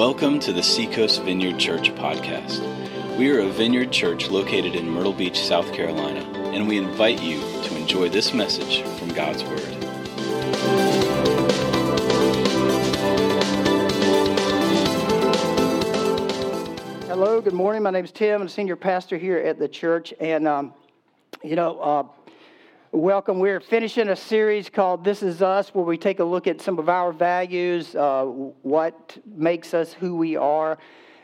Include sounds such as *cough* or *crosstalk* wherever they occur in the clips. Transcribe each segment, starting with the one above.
Welcome to the Seacoast Vineyard Church podcast. We are a vineyard church located in Myrtle Beach, South Carolina, and we invite you to enjoy this message from God's Word. Hello, good morning. My name is Tim. I'm a senior pastor here at the church. And, um, you know, uh, welcome. We're finishing a series called This Is Us, where we take a look at some of our values, uh, what makes us who we are.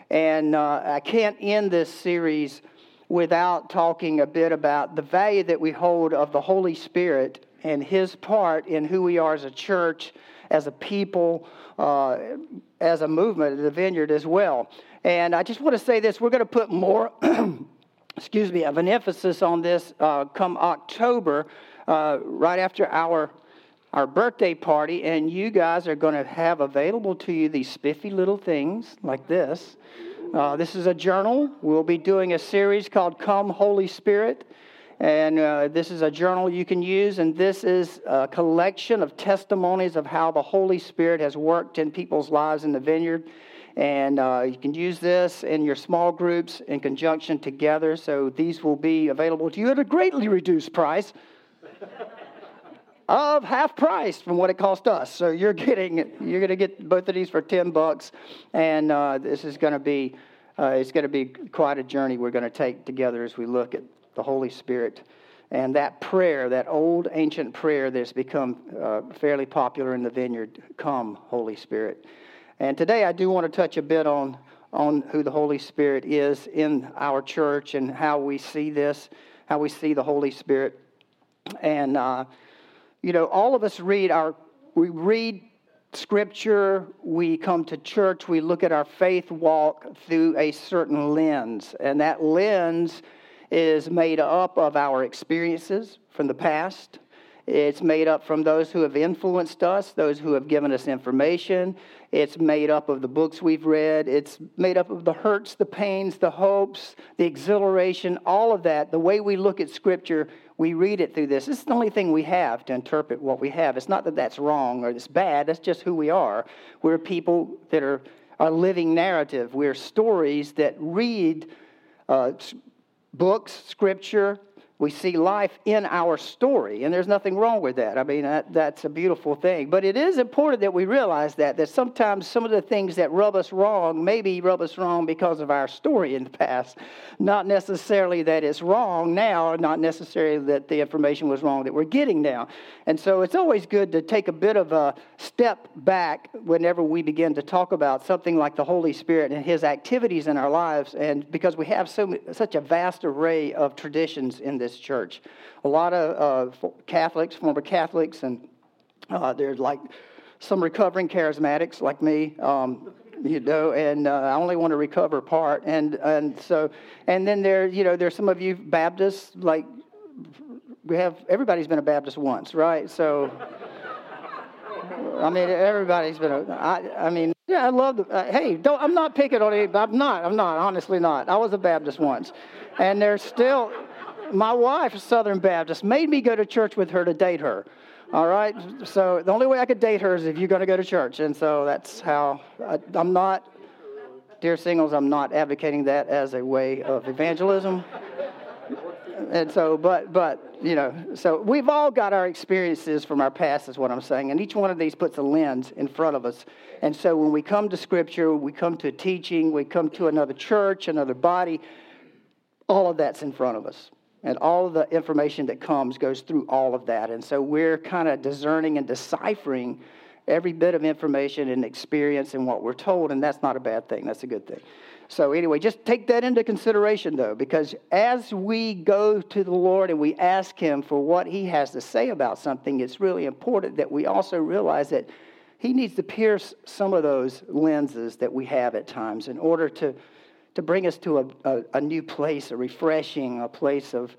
And uh, I can't end this series without talking a bit about the value that we hold of the Holy Spirit and His part in who we are as a church, as a people, uh, as a movement, the vineyard as well. And I just want to say this we're going to put more. *clears throat* excuse me, of an emphasis on this uh, come October, uh, right after our our birthday party, and you guys are going to have available to you these spiffy little things like this. Uh, this is a journal. We'll be doing a series called "Come Holy Spirit." And uh, this is a journal you can use, and this is a collection of testimonies of how the Holy Spirit has worked in people's lives in the vineyard. And uh, you can use this in your small groups in conjunction together. So these will be available to you at a greatly reduced price *laughs* of half price from what it cost us. So you're getting you're going to get both of these for ten bucks, and uh, this is going to be uh, it's going to be quite a journey we're going to take together as we look at the Holy Spirit. And that prayer, that old ancient prayer that's become uh, fairly popular in the vineyard, come, Holy Spirit. And today I do want to touch a bit on, on who the Holy Spirit is in our church and how we see this, how we see the Holy Spirit. And, uh, you know, all of us read our, we read scripture, we come to church, we look at our faith walk through a certain lens. And that lens is made up of our experiences from the past, it's made up from those who have influenced us, those who have given us information. It's made up of the books we've read. It's made up of the hurts, the pains, the hopes, the exhilaration, all of that. The way we look at Scripture, we read it through this. This is the only thing we have to interpret what we have. It's not that that's wrong or it's bad, that's just who we are. We're people that are a living narrative. We're stories that read uh, books, Scripture, we see life in our story, and there's nothing wrong with that. I mean, that, that's a beautiful thing. But it is important that we realize that, that sometimes some of the things that rub us wrong maybe rub us wrong because of our story in the past. Not necessarily that it's wrong now, not necessarily that the information was wrong that we're getting now. And so it's always good to take a bit of a step back whenever we begin to talk about something like the Holy Spirit and His activities in our lives, and because we have so, such a vast array of traditions in this church. A lot of uh, Catholics, former Catholics, and uh, there's like some recovering charismatics like me. Um, you know, and uh, I only want to recover part, and and so, and then there, you know, there's some of you Baptists, like we have everybody's been a Baptist once, right? So, I mean, everybody's been a. I, I mean, yeah, I love the. Uh, hey, don't, I'm not picking on anybody. I'm not. I'm not. Honestly, not. I was a Baptist once, and there's still my wife, a Southern Baptist, made me go to church with her to date her. All right? So the only way I could date her is if you're going to go to church. And so that's how I, I'm not, dear singles, I'm not advocating that as a way of evangelism. And so, but, but, you know, so we've all got our experiences from our past, is what I'm saying. And each one of these puts a lens in front of us. And so when we come to Scripture, we come to teaching, we come to another church, another body, all of that's in front of us. And all of the information that comes goes through all of that. And so we're kind of discerning and deciphering every bit of information and experience and what we're told, and that's not a bad thing. That's a good thing. So, anyway, just take that into consideration, though, because as we go to the Lord and we ask Him for what He has to say about something, it's really important that we also realize that He needs to pierce some of those lenses that we have at times in order to to bring us to a, a, a, new place, a refreshing, a place of,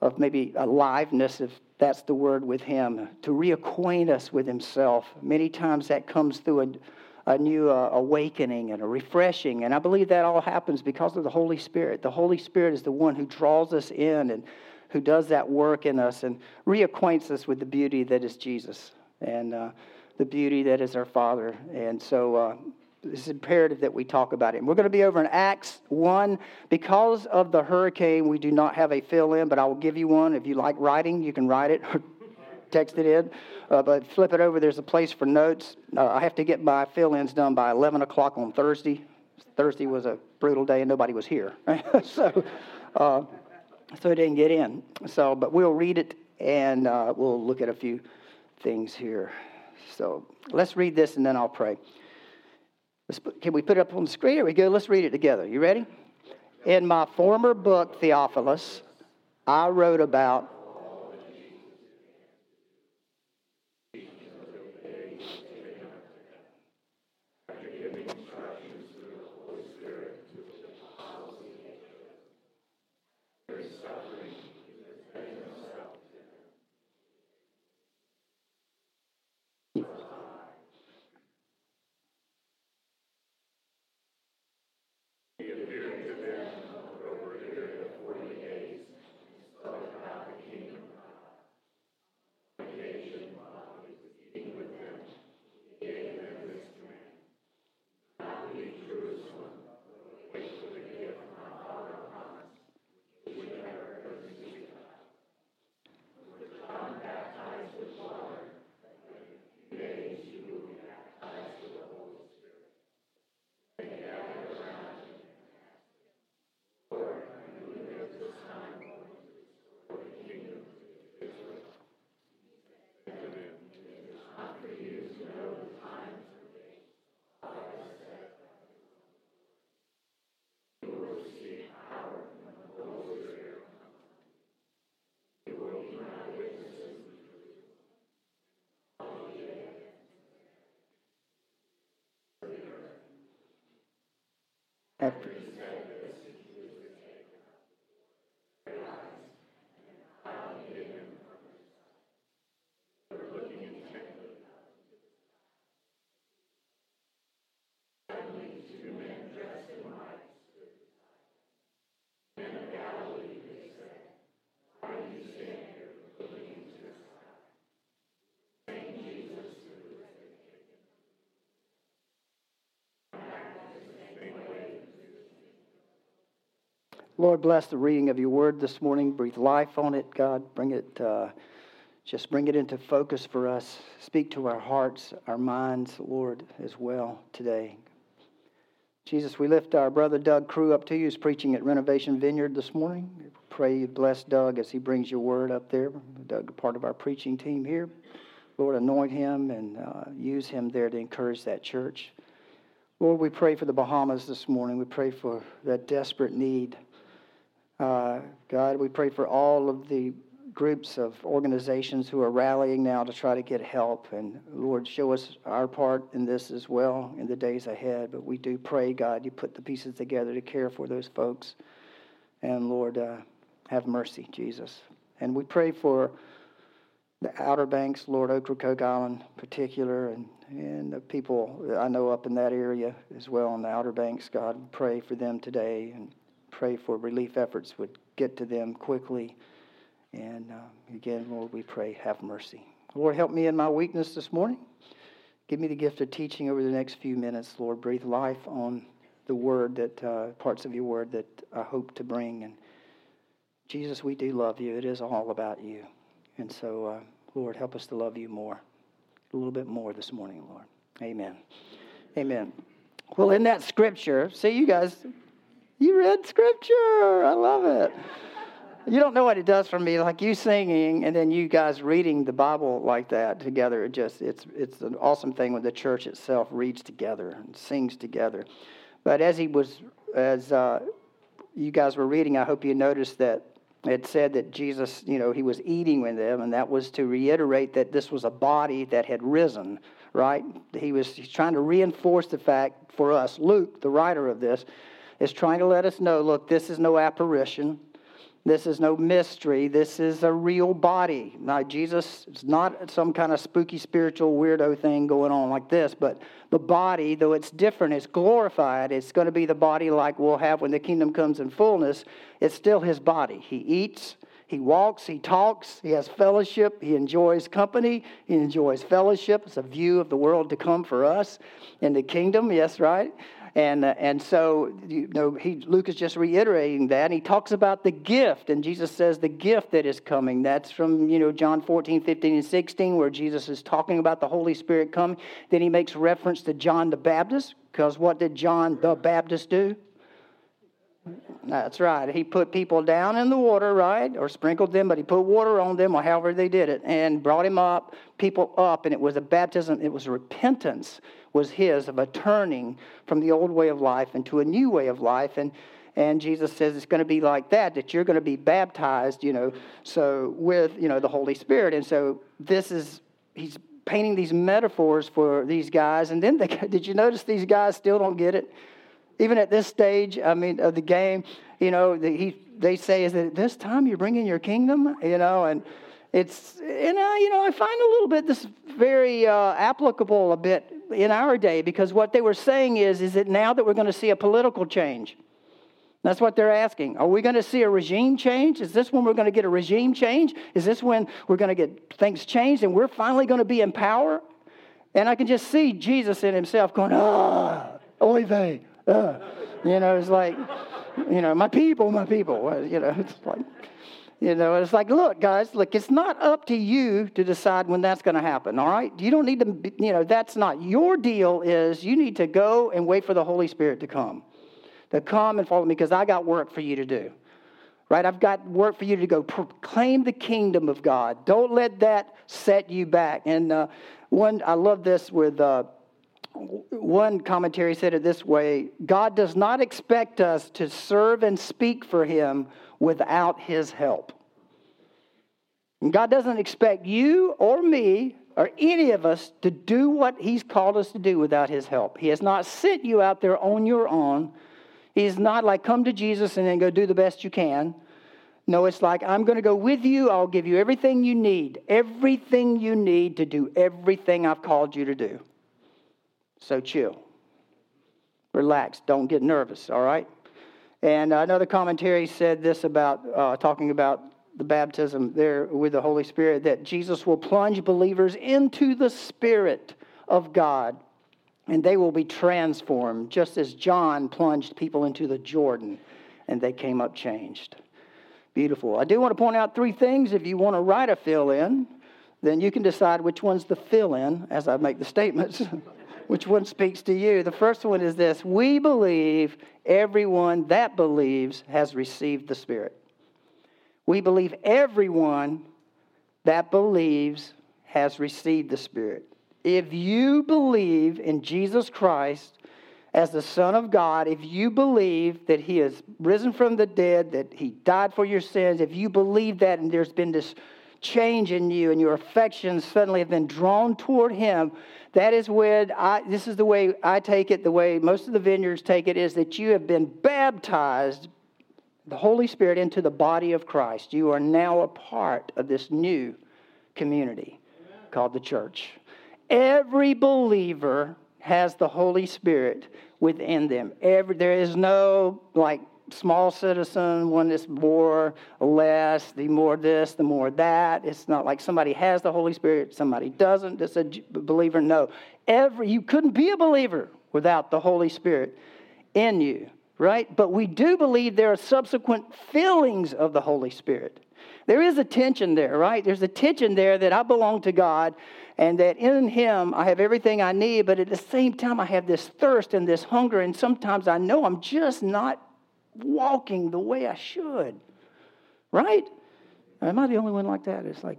of maybe aliveness, if that's the word with Him, to reacquaint us with Himself. Many times that comes through a, a new uh, awakening and a refreshing. And I believe that all happens because of the Holy Spirit. The Holy Spirit is the one who draws us in and who does that work in us and reacquaints us with the beauty that is Jesus and uh, the beauty that is our Father. And so, uh, it's imperative that we talk about it. And we're going to be over in Acts 1. Because of the hurricane, we do not have a fill in, but I will give you one. If you like writing, you can write it *laughs* or text it in. Uh, but flip it over, there's a place for notes. Uh, I have to get my fill ins done by 11 o'clock on Thursday. Thursday was a brutal day and nobody was here. *laughs* so, uh, so I didn't get in. So, but we'll read it and uh, we'll look at a few things here. So let's read this and then I'll pray. Can we put it up on the screen? Here we go. Let's read it together. You ready? In my former book, Theophilus, I wrote about after. Lord, bless the reading of your word this morning. Breathe life on it, God. Bring it, uh, just bring it into focus for us. Speak to our hearts, our minds, Lord, as well today. Jesus, we lift our brother Doug Crew up to you. He's preaching at Renovation Vineyard this morning. Pray you bless Doug as he brings your word up there. Doug, part of our preaching team here. Lord, anoint him and uh, use him there to encourage that church. Lord, we pray for the Bahamas this morning. We pray for that desperate need uh, God, we pray for all of the groups of organizations who are rallying now to try to get help. And Lord, show us our part in this as well in the days ahead. But we do pray, God, you put the pieces together to care for those folks. And Lord, uh, have mercy, Jesus. And we pray for the Outer Banks, Lord, Ocracoke Island in particular, and, and the people I know up in that area as well on the Outer Banks. God, pray for them today. And pray for relief efforts would get to them quickly. And uh, again, Lord, we pray, have mercy. Lord, help me in my weakness this morning. Give me the gift of teaching over the next few minutes, Lord. Breathe life on the word that, uh, parts of your word that I hope to bring. And Jesus, we do love you. It is all about you. And so, uh, Lord, help us to love you more, a little bit more this morning, Lord. Amen. Amen. Well, in that scripture, see, you guys *laughs* you read scripture. I love it. You don't know what it does for me, like you singing and then you guys reading the Bible like that together. It just it's it's an awesome thing when the church itself reads together and sings together. But as he was as uh, you guys were reading, I hope you noticed that it said that Jesus, you know, he was eating with them, and that was to reiterate that this was a body that had risen, right? He was he's trying to reinforce the fact for us, Luke, the writer of this, is trying to let us know look, this is no apparition. This is no mystery. This is a real body. Now, Jesus is not some kind of spooky spiritual weirdo thing going on like this, but the body, though it's different, it's glorified. It's going to be the body like we'll have when the kingdom comes in fullness. It's still his body. He eats, He walks, he talks, he has fellowship, he enjoys company, he enjoys fellowship. It's a view of the world to come for us in the kingdom, yes, right? And, uh, and so, you know, he, Luke is just reiterating that. And he talks about the gift, and Jesus says the gift that is coming. That's from, you know, John 14, 15, and 16, where Jesus is talking about the Holy Spirit coming. Then he makes reference to John the Baptist, because what did John the Baptist do? That's right. He put people down in the water, right? Or sprinkled them, but he put water on them, or however they did it, and brought him up, people up, and it was a baptism, it was repentance was his of a turning from the old way of life into a new way of life. And, and Jesus says it's going to be like that, that you're going to be baptized, you know, so with, you know, the Holy Spirit. And so this is, he's painting these metaphors for these guys. And then they, *laughs* did you notice these guys still don't get it? Even at this stage, I mean, of the game, you know, the, he, they say, is that this time you're bringing your kingdom? You know, and it's, and, uh, you know, I find a little bit this very uh, applicable a bit in our day because what they were saying is, is that now that we're going to see a political change? That's what they're asking. Are we going to see a regime change? Is this when we're going to get a regime change? Is this when we're going to get things changed and we're finally going to be in power? And I can just see Jesus in himself going, ah, oy vey. Uh. You know, it's like, you know, my people, my people. You know, it's like, you know, it's like, look, guys, look, it's not up to you to decide when that's going to happen, all right? You don't need to, you know, that's not your deal, is you need to go and wait for the Holy Spirit to come. To come and follow me because I got work for you to do, right? I've got work for you to go proclaim the kingdom of God. Don't let that set you back. And uh, one, I love this with, uh, one commentary said it this way God does not expect us to serve and speak for Him without His help. And God doesn't expect you or me or any of us to do what He's called us to do without His help. He has not sent you out there on your own. He's not like come to Jesus and then go do the best you can. No, it's like I'm going to go with you. I'll give you everything you need, everything you need to do everything I've called you to do. So chill, relax, don't get nervous, all right? And another commentary said this about uh, talking about the baptism there with the Holy Spirit that Jesus will plunge believers into the Spirit of God and they will be transformed, just as John plunged people into the Jordan and they came up changed. Beautiful. I do want to point out three things. If you want to write a fill in, then you can decide which one's the fill in as I make the statements. *laughs* which one speaks to you? The first one is this We believe everyone that believes has received the Spirit. We believe everyone that believes has received the Spirit. If you believe in Jesus Christ as the Son of God, if you believe that He has risen from the dead, that He died for your sins, if you believe that and there's been this change in you and your affections suddenly have been drawn toward Him, that is when I, this is the way I take it, the way most of the vineyards take it, is that you have been baptized, the Holy Spirit, into the body of Christ. You are now a part of this new community Amen. called the church. Every believer has the Holy Spirit within them. Every, there is no like small citizen, one that's more less, the more this, the more that. It's not like somebody has the Holy Spirit, somebody doesn't. That's a believer. No. Every you couldn't be a believer without the Holy Spirit in you, right? But we do believe there are subsequent fillings of the Holy Spirit. There is a tension there, right? There's a tension there that I belong to God and that in Him I have everything I need, but at the same time I have this thirst and this hunger, and sometimes I know I'm just not walking the way I should. Right? Am I the only one like that? It's like,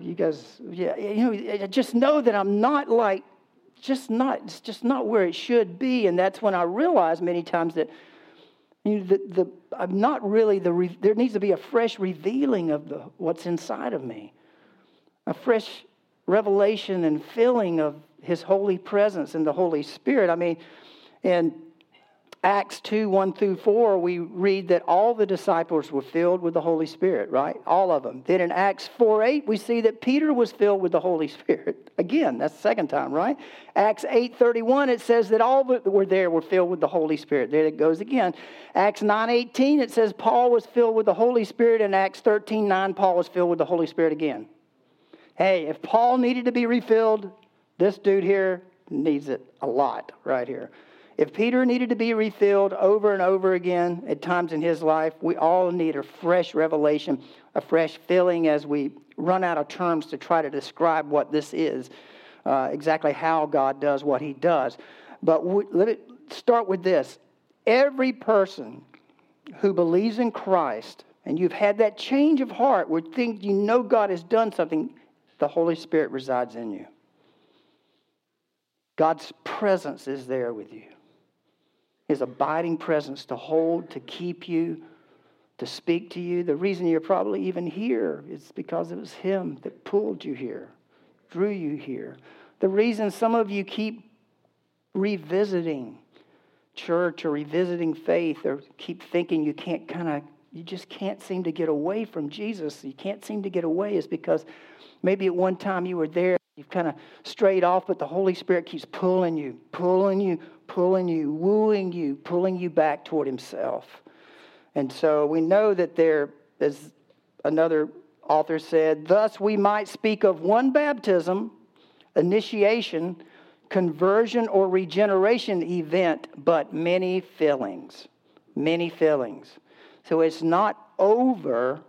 you guys, yeah, you know, just know that I'm not like, just not, it's just not where it should be. And that's when I realize many times that you know, the, the, I'm not really the, re, there needs to be a fresh revealing of the, what's inside of me, a fresh revelation and filling of His holy presence and the Holy Spirit. I mean, and Acts 2 1 through 4, we read that all the disciples were filled with the Holy Spirit, right? All of them. Then in Acts 4 8, we see that Peter was filled with the Holy Spirit. *laughs* Again, that's the second time, right? Acts 8 31, it says that all that were there were filled with the Holy Spirit. There it goes again. Acts 9 18, it says Paul was filled with the Holy Spirit. In Acts 13 9, Paul was filled with the Holy Spirit again. Hey, if Paul needed to be refilled, this dude here needs it a lot right here. If Peter needed to be refilled over and over again at times in his life, we all need a fresh revelation, a fresh filling as we run out of terms to try to describe what this is, uh, exactly how God does what he does. But we, let it start with this every person who believes in Christ and you've had that change of heart where think you know God has done something, the Holy Spirit resides in you. God's presence is there with you his abiding presence to hold, to keep you, to speak to you. The reason you're probably even here is because it was him that pulled you here, drew you here. The reason some of you keep revisiting church or revisiting faith or keep thinking you can't kind of you just can't seem to get away from Jesus. You can't seem to get away is because maybe at one time you were there, you've kind of strayed off, but the Holy Spirit keeps pulling you, pulling you, pulling you, wooing you, pulling you back toward Himself. And so we know that there, as another author said, thus we might speak of one baptism, initiation, conversion, or regeneration event, but many fillings. Many fillings. So it's not over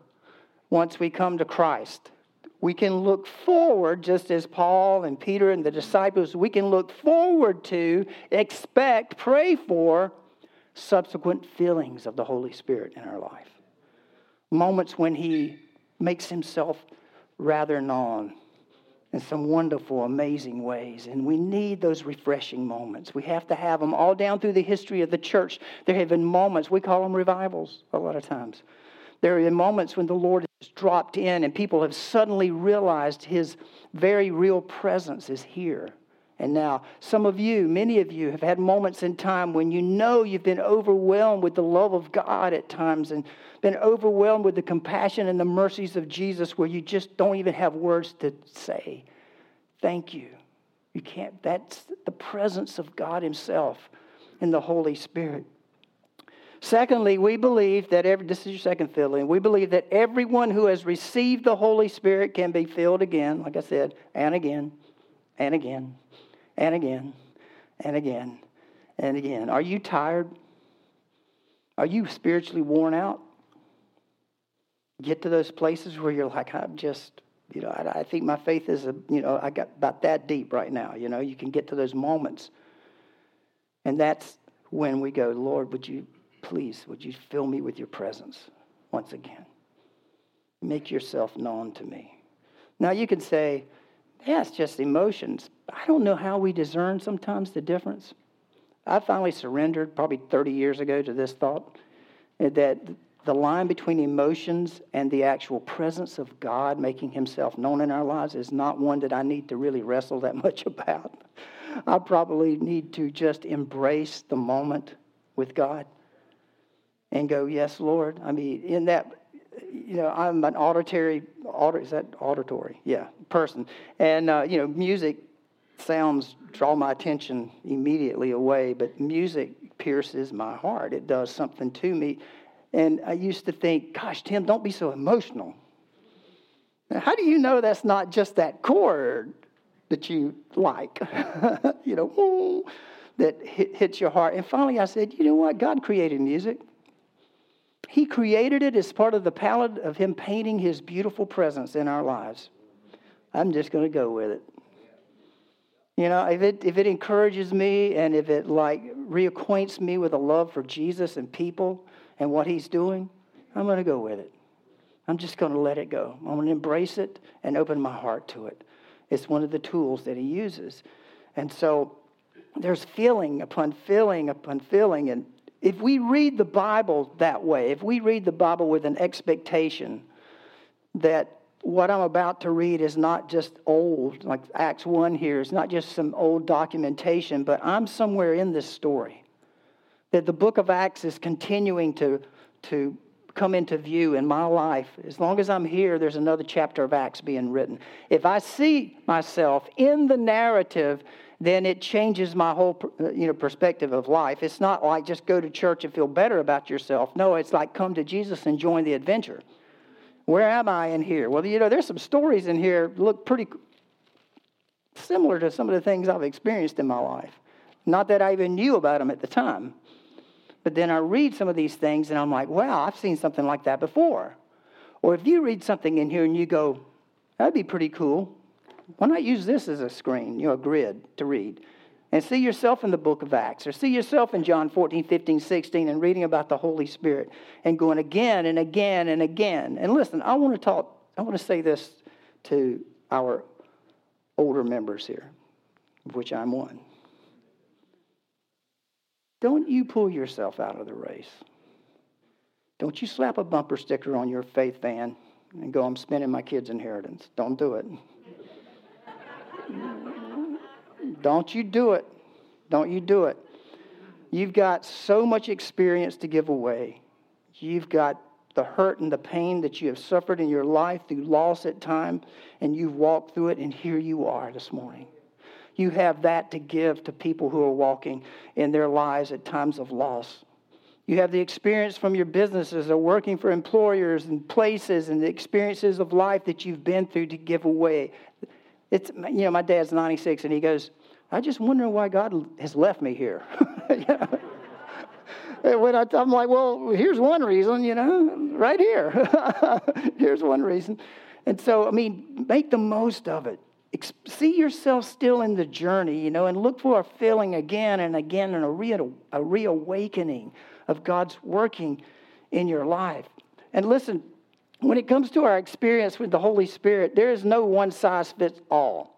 once we come to Christ we can look forward, just as Paul and Peter and the disciples, we can look forward to, expect, pray for subsequent feelings of the Holy Spirit in our life. Moments when He makes Himself rather known in some wonderful, amazing ways. And we need those refreshing moments. We have to have them all down through the history of the church. There have been moments, we call them revivals a lot of times. There been moments when the Lord has dropped in and people have suddenly realized his very real presence is here. And now, some of you, many of you, have had moments in time when you know you've been overwhelmed with the love of God at times and been overwhelmed with the compassion and the mercies of Jesus where you just don't even have words to say. Thank you. You can't, that's the presence of God Himself in the Holy Spirit. Secondly, we believe that every, this is your second filling, we believe that everyone who has received the Holy Spirit can be filled again, like I said, and again, and again, and again, and again, and again. Are you tired? Are you spiritually worn out? Get to those places where you're like, I'm just, you know, I, I think my faith is, a, you know, I got about that deep right now. You know, you can get to those moments. And that's when we go, Lord, would you please, would you fill me with your presence once again? Make yourself known to me. Now, you can say, yeah, it's just emotions. I don't know how we discern sometimes the difference. I finally surrendered probably 30 years ago to this thought eh, that the line between emotions and the actual presence of God making himself known in our lives is not one that I need to really wrestle that *laughs* much about. I probably need to just embrace the moment with God and go, Yes, Lord. I mean, in that, you know, I'm an auditory, audit, is that auditory? Yeah, person. And, uh, you know, music sounds draw my attention immediately away, but music pierces my heart. It does something to me. And I used to think, gosh, Tim, don't be so emotional. Now, how do you know that's not just that chord that you like? *laughs* you know, *laughs* that hits your heart. And finally, I said, you know what? God created music. He created it as part of the palette of Him painting His beautiful presence in our lives. I'm just going to go with it. You know, if it, if it encourages me and if it like reacquaints me with a love for Jesus and people and what He's doing, I'm going to go with it. I'm just going to let it go. I'm going to embrace it and open my heart to it. It's one of the tools that He uses. And so there's feeling upon feeling upon feeling. And if we read the Bible that way, if we read the Bible with an expectation that what I'm about to read is not just old, like Acts 1 here, it's not just some old documentation, but I'm somewhere in this story. that the book of Acts is continuing to, to come into view in my life. As long as I'm here, there's another chapter of Acts being written. If I see myself in the narrative, then it changes my whole uh, you know, perspective of life. It's not like just go to church and feel better about yourself. No, it's like come to Jesus and join the adventure. Where am I in here? Well, you know, there's some stories in here look pretty similar to some of the things I've experienced in my life. Not that I even knew about them at the time. But then I read some of these things and I'm like, wow, I've seen something like that before. Or if you read something in here and you go, that'd be pretty cool, why not use this as a screen, you know, a grid to read? And see yourself in the book of Acts, or see yourself in John 14, 15, 16, and reading about the Holy Spirit and going again and again and again. And listen, I want to talk, I want to say this to our older members here, of which I'm one. Don't you pull yourself out of the race. Don't you slap a bumper sticker on your faith van and go, I'm spending my kids' inheritance. Don't do it. Don't you do it. Don't you do it. You've got so much experience to give away. You've got the hurt and the pain that you have suffered in your life through loss at time, and you've walked through it, and here you are this morning. You have that to give to people who are walking in their lives at times of loss. You have the experience from your businesses or working for employers and places and the experiences of life that you've been through to give away. It's, you know, my dad's 96 and he goes, I just wonder why God has left me here. *laughs* when I, am like, well, here's one reason, you know, right here. *laughs* here's one reason. And so, I mean, make the most of it see yourself still in the journey, you know, and look for a feeling again and again and a, re- a reawakening of God's working in your life. And listen, when it comes to our experience with the Holy Spirit, there is no one size fits all.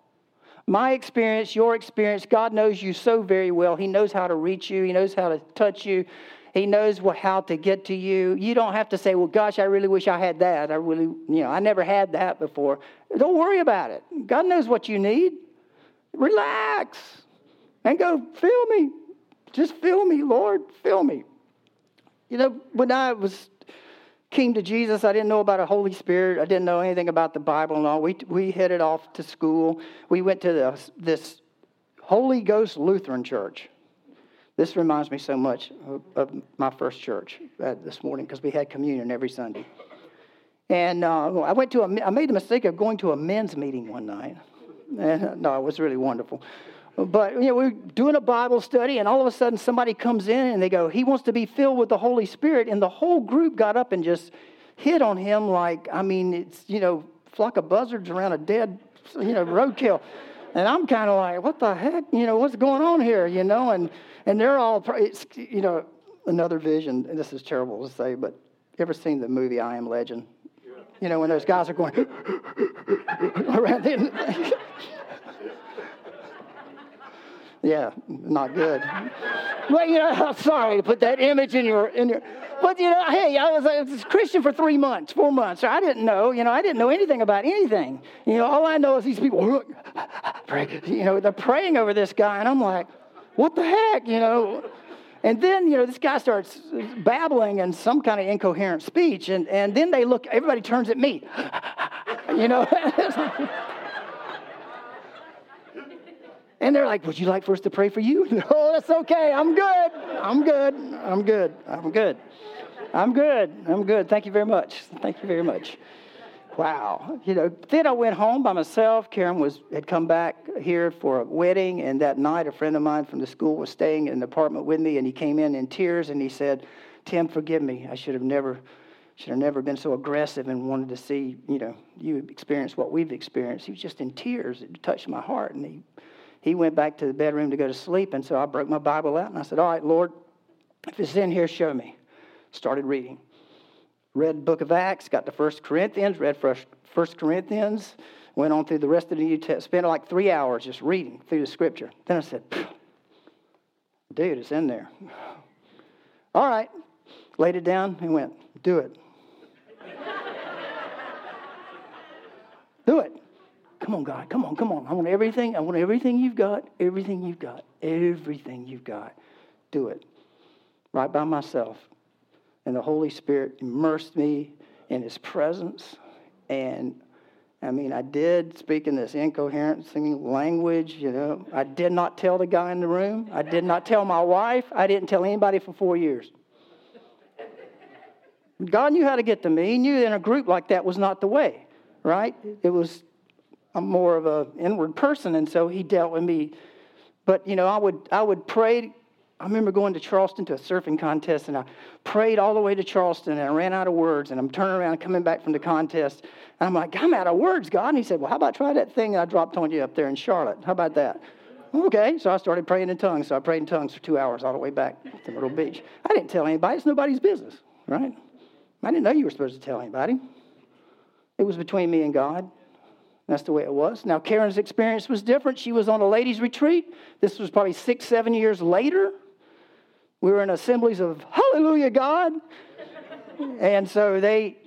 My experience, your experience, God knows you so very well. He knows how to reach you, He knows how to touch you, he knows how to get to you. You don't have to say, well, gosh, I really wish I had that. I really, you know, I never had that before. Don't worry about it. God knows what you need. Relax and go, fill me. Just fill me, Lord. Fill me. You know, when I was came to Jesus, I didn't know about a Holy Spirit. I didn't know anything about the Bible and all. We, we headed off to school. We went to the, this Holy Ghost Lutheran church. This reminds me so much of, of my first church uh, this morning because we had communion every Sunday. And uh, I went to a, I made the mistake of going to a men's meeting one night. And, uh, no, it was really wonderful. But you know, we are doing a Bible study, and all of a sudden somebody comes in and they go, "He wants to be filled with the Holy Spirit," and the whole group got up and just hit on him like, I mean, it's you know, flock of buzzards around a dead, you know, roadkill. And I'm kind of like, what the heck? You know, what's going on here? You know, and and they're all, it's, you know, another vision, and this is terrible to say, but you ever seen the movie I Am Legend? You know, when those guys are going *laughs* around *laughs* the, Yeah, not good. well, you know, *laughs* I'm sorry to put that image in your in your. But you know, hey, I was, I was a Christian for three months, four months. I didn't know, you know, I didn't know anything about anything. You know, all I know is these people, you know, they're praying over this guy, and I'm like, what the heck, you know? And then, you know, this guy starts babbling in some kind of incoherent speech, and, and then they look, everybody turns at me, *laughs* you know? *laughs* and they're like, Would you like for us to pray for you? *laughs* No, that's okay. I'm good. I'm good. I'm good. I'm good. I'm good. I'm good. Thank you very much. Thank you very much wow. You know, then I went home by myself. Karen was had come back here for a wedding, and that night a friend of mine from the school was staying in the apartment with me, and he came in in tears and he said, "Tim, forgive me. I should have never." Should have never been so aggressive and wanted to see, you know, you experience what we've experienced. He was just in tears. It touched my heart. And he, he went back to the bedroom to go to sleep. And so I broke my Bible out and I said, All right, Lord, if it's in here, show me. Started reading read book of Acts, got to First Corinthians, read First Corinthians, went on through the rest of the New Testament, spent like three hours just reading through the scripture. Then I said, dude, it's in there. All right. Laid it down and went, do it. *laughs* do it. Come on, God. Come on, come on. I want everything. I want everything you've got. Everything you've got. Everything you've got. Do it. right by myself. And the Holy Spirit immersed me in His presence. And I mean, I did speak in this incoherent singing language, you know. I did not tell the guy in the room. I did not tell my wife. I didn't tell anybody for four years. God knew how to get to me. He knew in a group like that was not the way, right? It was I'm more of an inward person, and so he dealt with me. But you know, I would I would pray. I remember going to Charleston to a surfing contest, and I prayed all the way to Charleston, and I ran out of words. And I'm turning around, coming back from the contest, and I'm like, I'm out of words, God. And He said, Well, how about try that thing I dropped on you up there in Charlotte? How about that? Okay, so I started praying in tongues. So I prayed in tongues for two hours all the way back to Myrtle Beach. I didn't tell anybody; it's nobody's business, right? I didn't know you were supposed to tell anybody. It was between me and God. That's the way it was. Now, Karen's experience was different. She was on a ladies' retreat. This was probably six, seven years later. We were in assemblies of Hallelujah, God. and so they,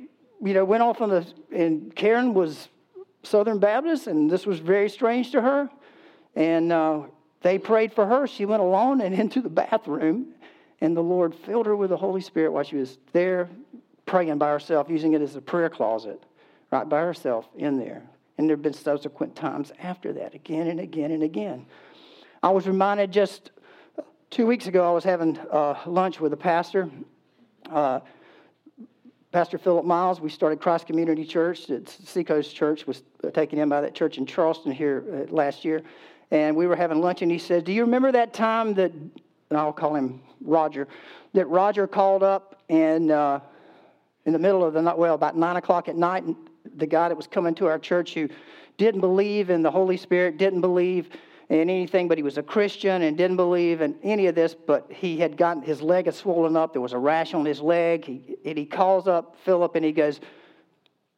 you know, went off on the, and Karen was Southern Baptist, and this was very strange to her. And uh, they prayed for her. She went alone and *laughs* into the bathroom, and the Lord filled her with the Holy Spirit while she was there praying by herself, using it as a prayer closet, right by herself in there. And there have been subsequent times after that, again and again and again. I was reminded just two weeks ago, I was having uh, lunch with a pastor, uh, Pastor Philip Miles. We started Christ Community Church. It's Seacoast Church was taken in by that church in Charleston here uh, last year. And we were having lunch, and he said, Do you remember that time that, and I'll call him Roger, that Roger called up and uh, in the middle of the night, well, about nine o'clock at night, the guy that was coming to our church who didn't believe in the Holy Spirit, didn't believe in anything, but he was a Christian and didn't believe in any of this, but he had gotten his leg had swollen up. There was a rash on his leg. He, and he calls up Philip and he goes,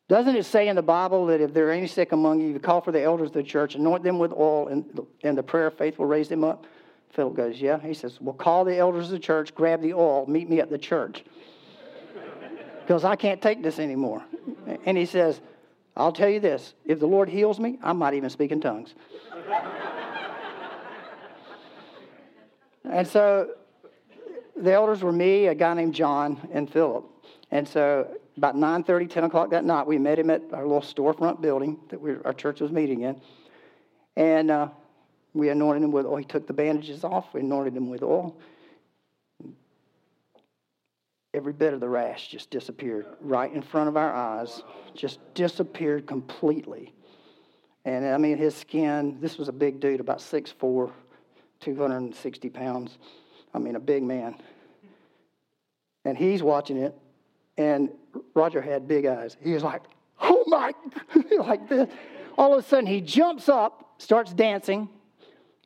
Doesn't it say in the Bible that if there are any sick among you, you call for the elders of the church, anoint them with oil, and, and the prayer of faith will raise them up? Philip goes, Yeah. He says, Well, call the elders of the church, grab the oil, meet me at the church *laughs* because I can't take this anymore. And he says, I'll tell you this if the Lord heals me, I might even speak in tongues. and so the elders were me, a guy named John, and Philip. And so about 9.30, 10 o'clock that night, we met him at our little storefront building that we, our church was meeting in. And uh, we anointed him with oil. He took the bandages off. We anointed him with oil every bit of the rash just disappeared right in front of our eyes, just disappeared completely. And I mean, his skin, this was a big dude, about 6'4, 260 pounds. I mean, a big man. And he's watching it, and Roger had big eyes. He was like, oh my, *laughs* like this. All of a sudden, he jumps up, starts dancing,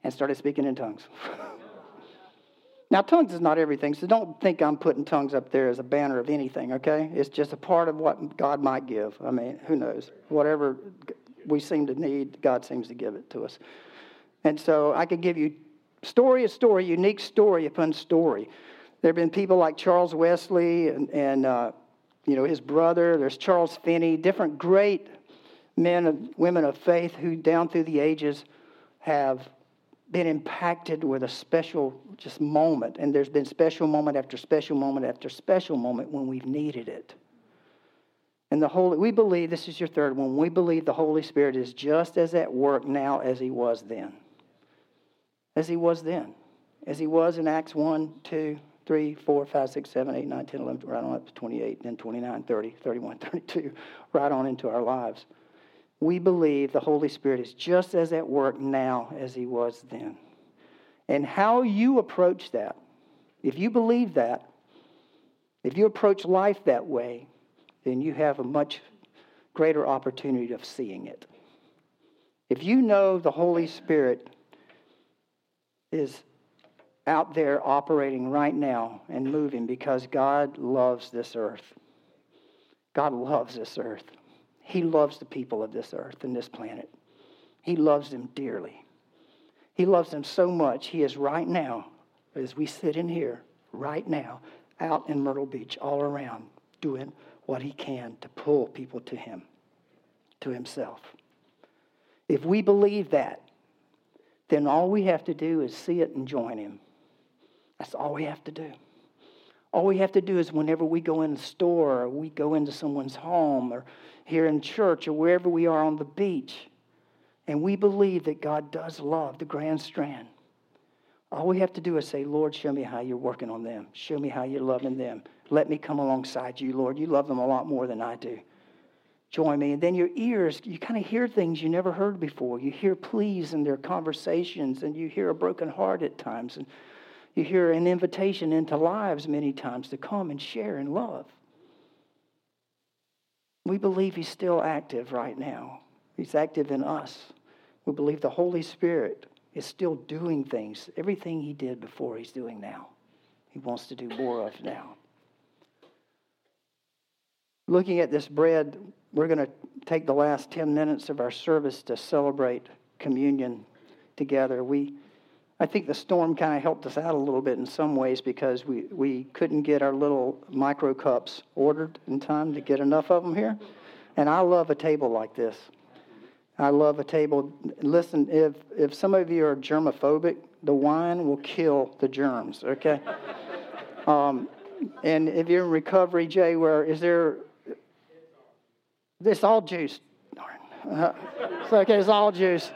and started speaking in tongues. *laughs* Now, tongues is not everything, so don't think I'm putting tongues up there as a banner of anything, okay? It's just a part of what God might give. I mean, who knows? Whatever we seem to need, God seems to give it to us. And so I could give you story a story, unique story upon story. There have been people like Charles Wesley and, and uh, you know, his brother. There's Charles Finney, different great men and women of faith who, down through the ages, have been impacted with a special just moment and there's been special moment after special moment after special moment when we've needed it. And the holy we believe this is your third one we believe the holy spirit is just as at work now as he was then. As he was then. As he was in acts 1 2 3 4 5 6 7 8 9 10 11 right on up to 28 then 29 30 31 *laughs* 32 right on into our lives we believe the Holy Spirit is just as at work now as he was then. And how you approach that, if you believe that, if you approach life that way, then you have a much greater opportunity of seeing it. If you know the Holy Spirit is out there operating right now and moving because God loves this earth, God loves this earth. He loves the people of this earth and this planet. He loves them dearly. He loves them so much, He is right now, as we sit in here, right now, out in Myrtle Beach, all around, doing what He can to pull people to Him, to Himself. If we believe that, then all we have to do is see it and join Him. That's all we have to do. All we have to do is whenever we go in a store or we go into someone's home or here in church or wherever we are on the beach, and we believe that God does love the Grand Strand, all we have to do is say, Lord, show me how you're working on them. Show me how you're loving them. Let me come alongside you, Lord. You love them a lot more than I do. Join me. And then your ears, you kind of hear things you never heard before. You hear pleas in their conversations, and you hear a broken heart at times. And you hear an invitation into lives many times to come and share and love. We believe He's still active right now, He's active in us. We believe the Holy Spirit is still doing things. Everything he did before, he's doing now. He wants to do more of now. Looking at this bread, we're going to take the last 10 minutes of our service to celebrate communion together. We, I think the storm kind of helped us out a little bit in some ways because we, we couldn't get our little micro cups ordered in time to get enough of them here. And I love a table like this. I love a table. Listen, if, if some of you are germophobic, the wine will kill the germs, okay? *laughs* um, and if you're in recovery, Jay, where is there? It's all juice. Darn. Uh, it's okay, it's all juice.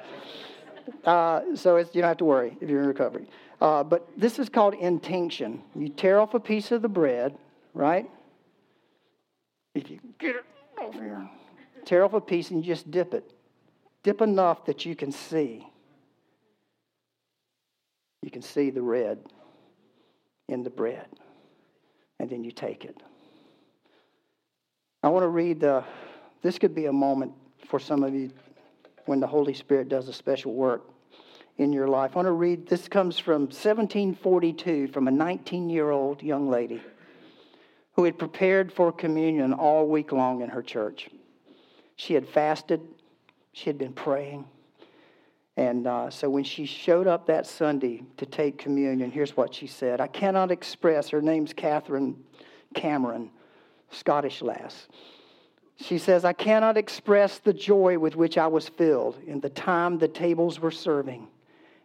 Uh, so you don't have to worry if you're in recovery. Uh, but this is called intinction. You tear off a piece of the bread, right? If you get it over here, tear off a piece and you just dip it Dip enough that you can see. You can see the red in the bread. And then you take it. I want to read this could be a moment for some of you when the Holy Spirit does a special work in your life. I want to read, this comes from 1742 from a 19 year old young lady who had prepared for communion all week long in her church. She had fasted she had been praying. And uh, so when she showed up that Sunday to take communion, here's what she said I cannot express, her name's Catherine Cameron, Scottish lass. She says, I cannot express the joy with which I was filled in the time the tables were serving.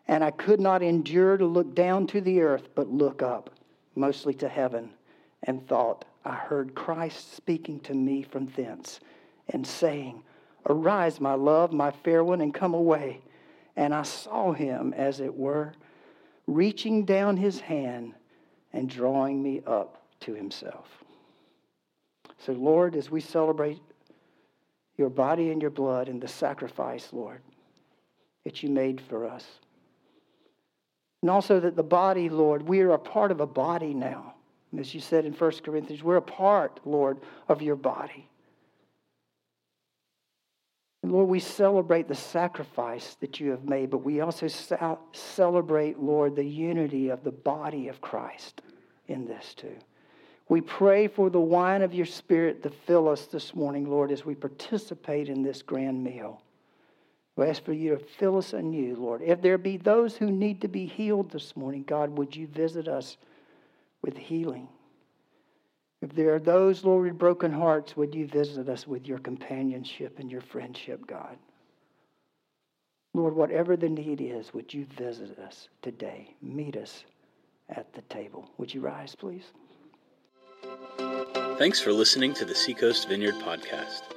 And I could not endure to look down to the earth, but look up, mostly to heaven, and thought, I heard Christ speaking to me from thence and saying, Arise, my love, my fair one, and come away. And I saw him, as it were, reaching down his hand and drawing me up to himself. So, Lord, as we celebrate your body and your blood and the sacrifice, Lord, that you made for us. And also that the body, Lord, we are a part of a body now. As you said in 1 Corinthians, we're a part, Lord, of your body. And Lord, we celebrate the sacrifice that you have made, but we also celebrate, Lord, the unity of the body of Christ in this too. We pray for the wine of your Spirit to fill us this morning, Lord, as we participate in this grand meal. We ask for you to fill us anew, Lord. If there be those who need to be healed this morning, God, would you visit us with healing? If there are those, Lord, with broken hearts, would you visit us with your companionship and your friendship, God? Lord, whatever the need is, would you visit us today? Meet us at the table. Would you rise, please? Thanks for listening to the Seacoast Vineyard Podcast.